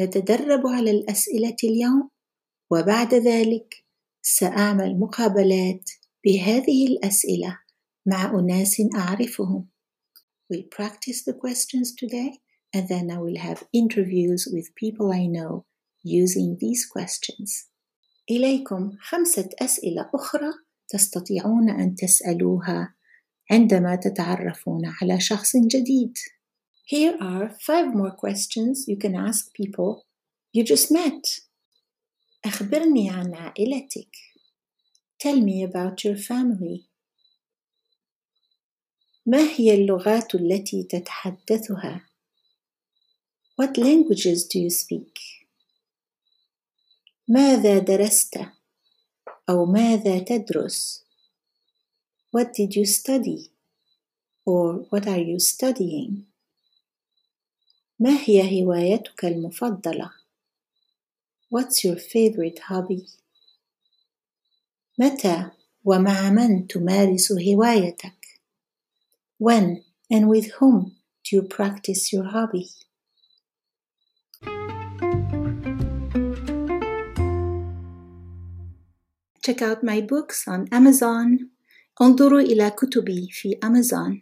نتدرب على الأسئلة اليوم وبعد ذلك سأعمل مقابلات بهذه الأسئلة مع أناس أعرفهم. We'll practice the questions today and then I will have interviews with people I know using these questions. إليكم خمسة أسئلة أخرى تستطيعون أن تسألوها عندما تتعرفون على شخص جديد. Here are five more questions you can ask people you just met. أخبرني عن عائلتك. Tell me about your family. ما هي اللغات التي تتحدثها؟ What languages do you speak? ماذا درست؟ أو ماذا تدرس؟ What did you study? Or what are you studying? ما هي هوايتك المفضلة؟ What's your favorite hobby? متى ومع من تمارس هوايتك؟ When and with whom do you practice your hobby? Check out my books on Amazon. انظروا إلى كتبي في Amazon.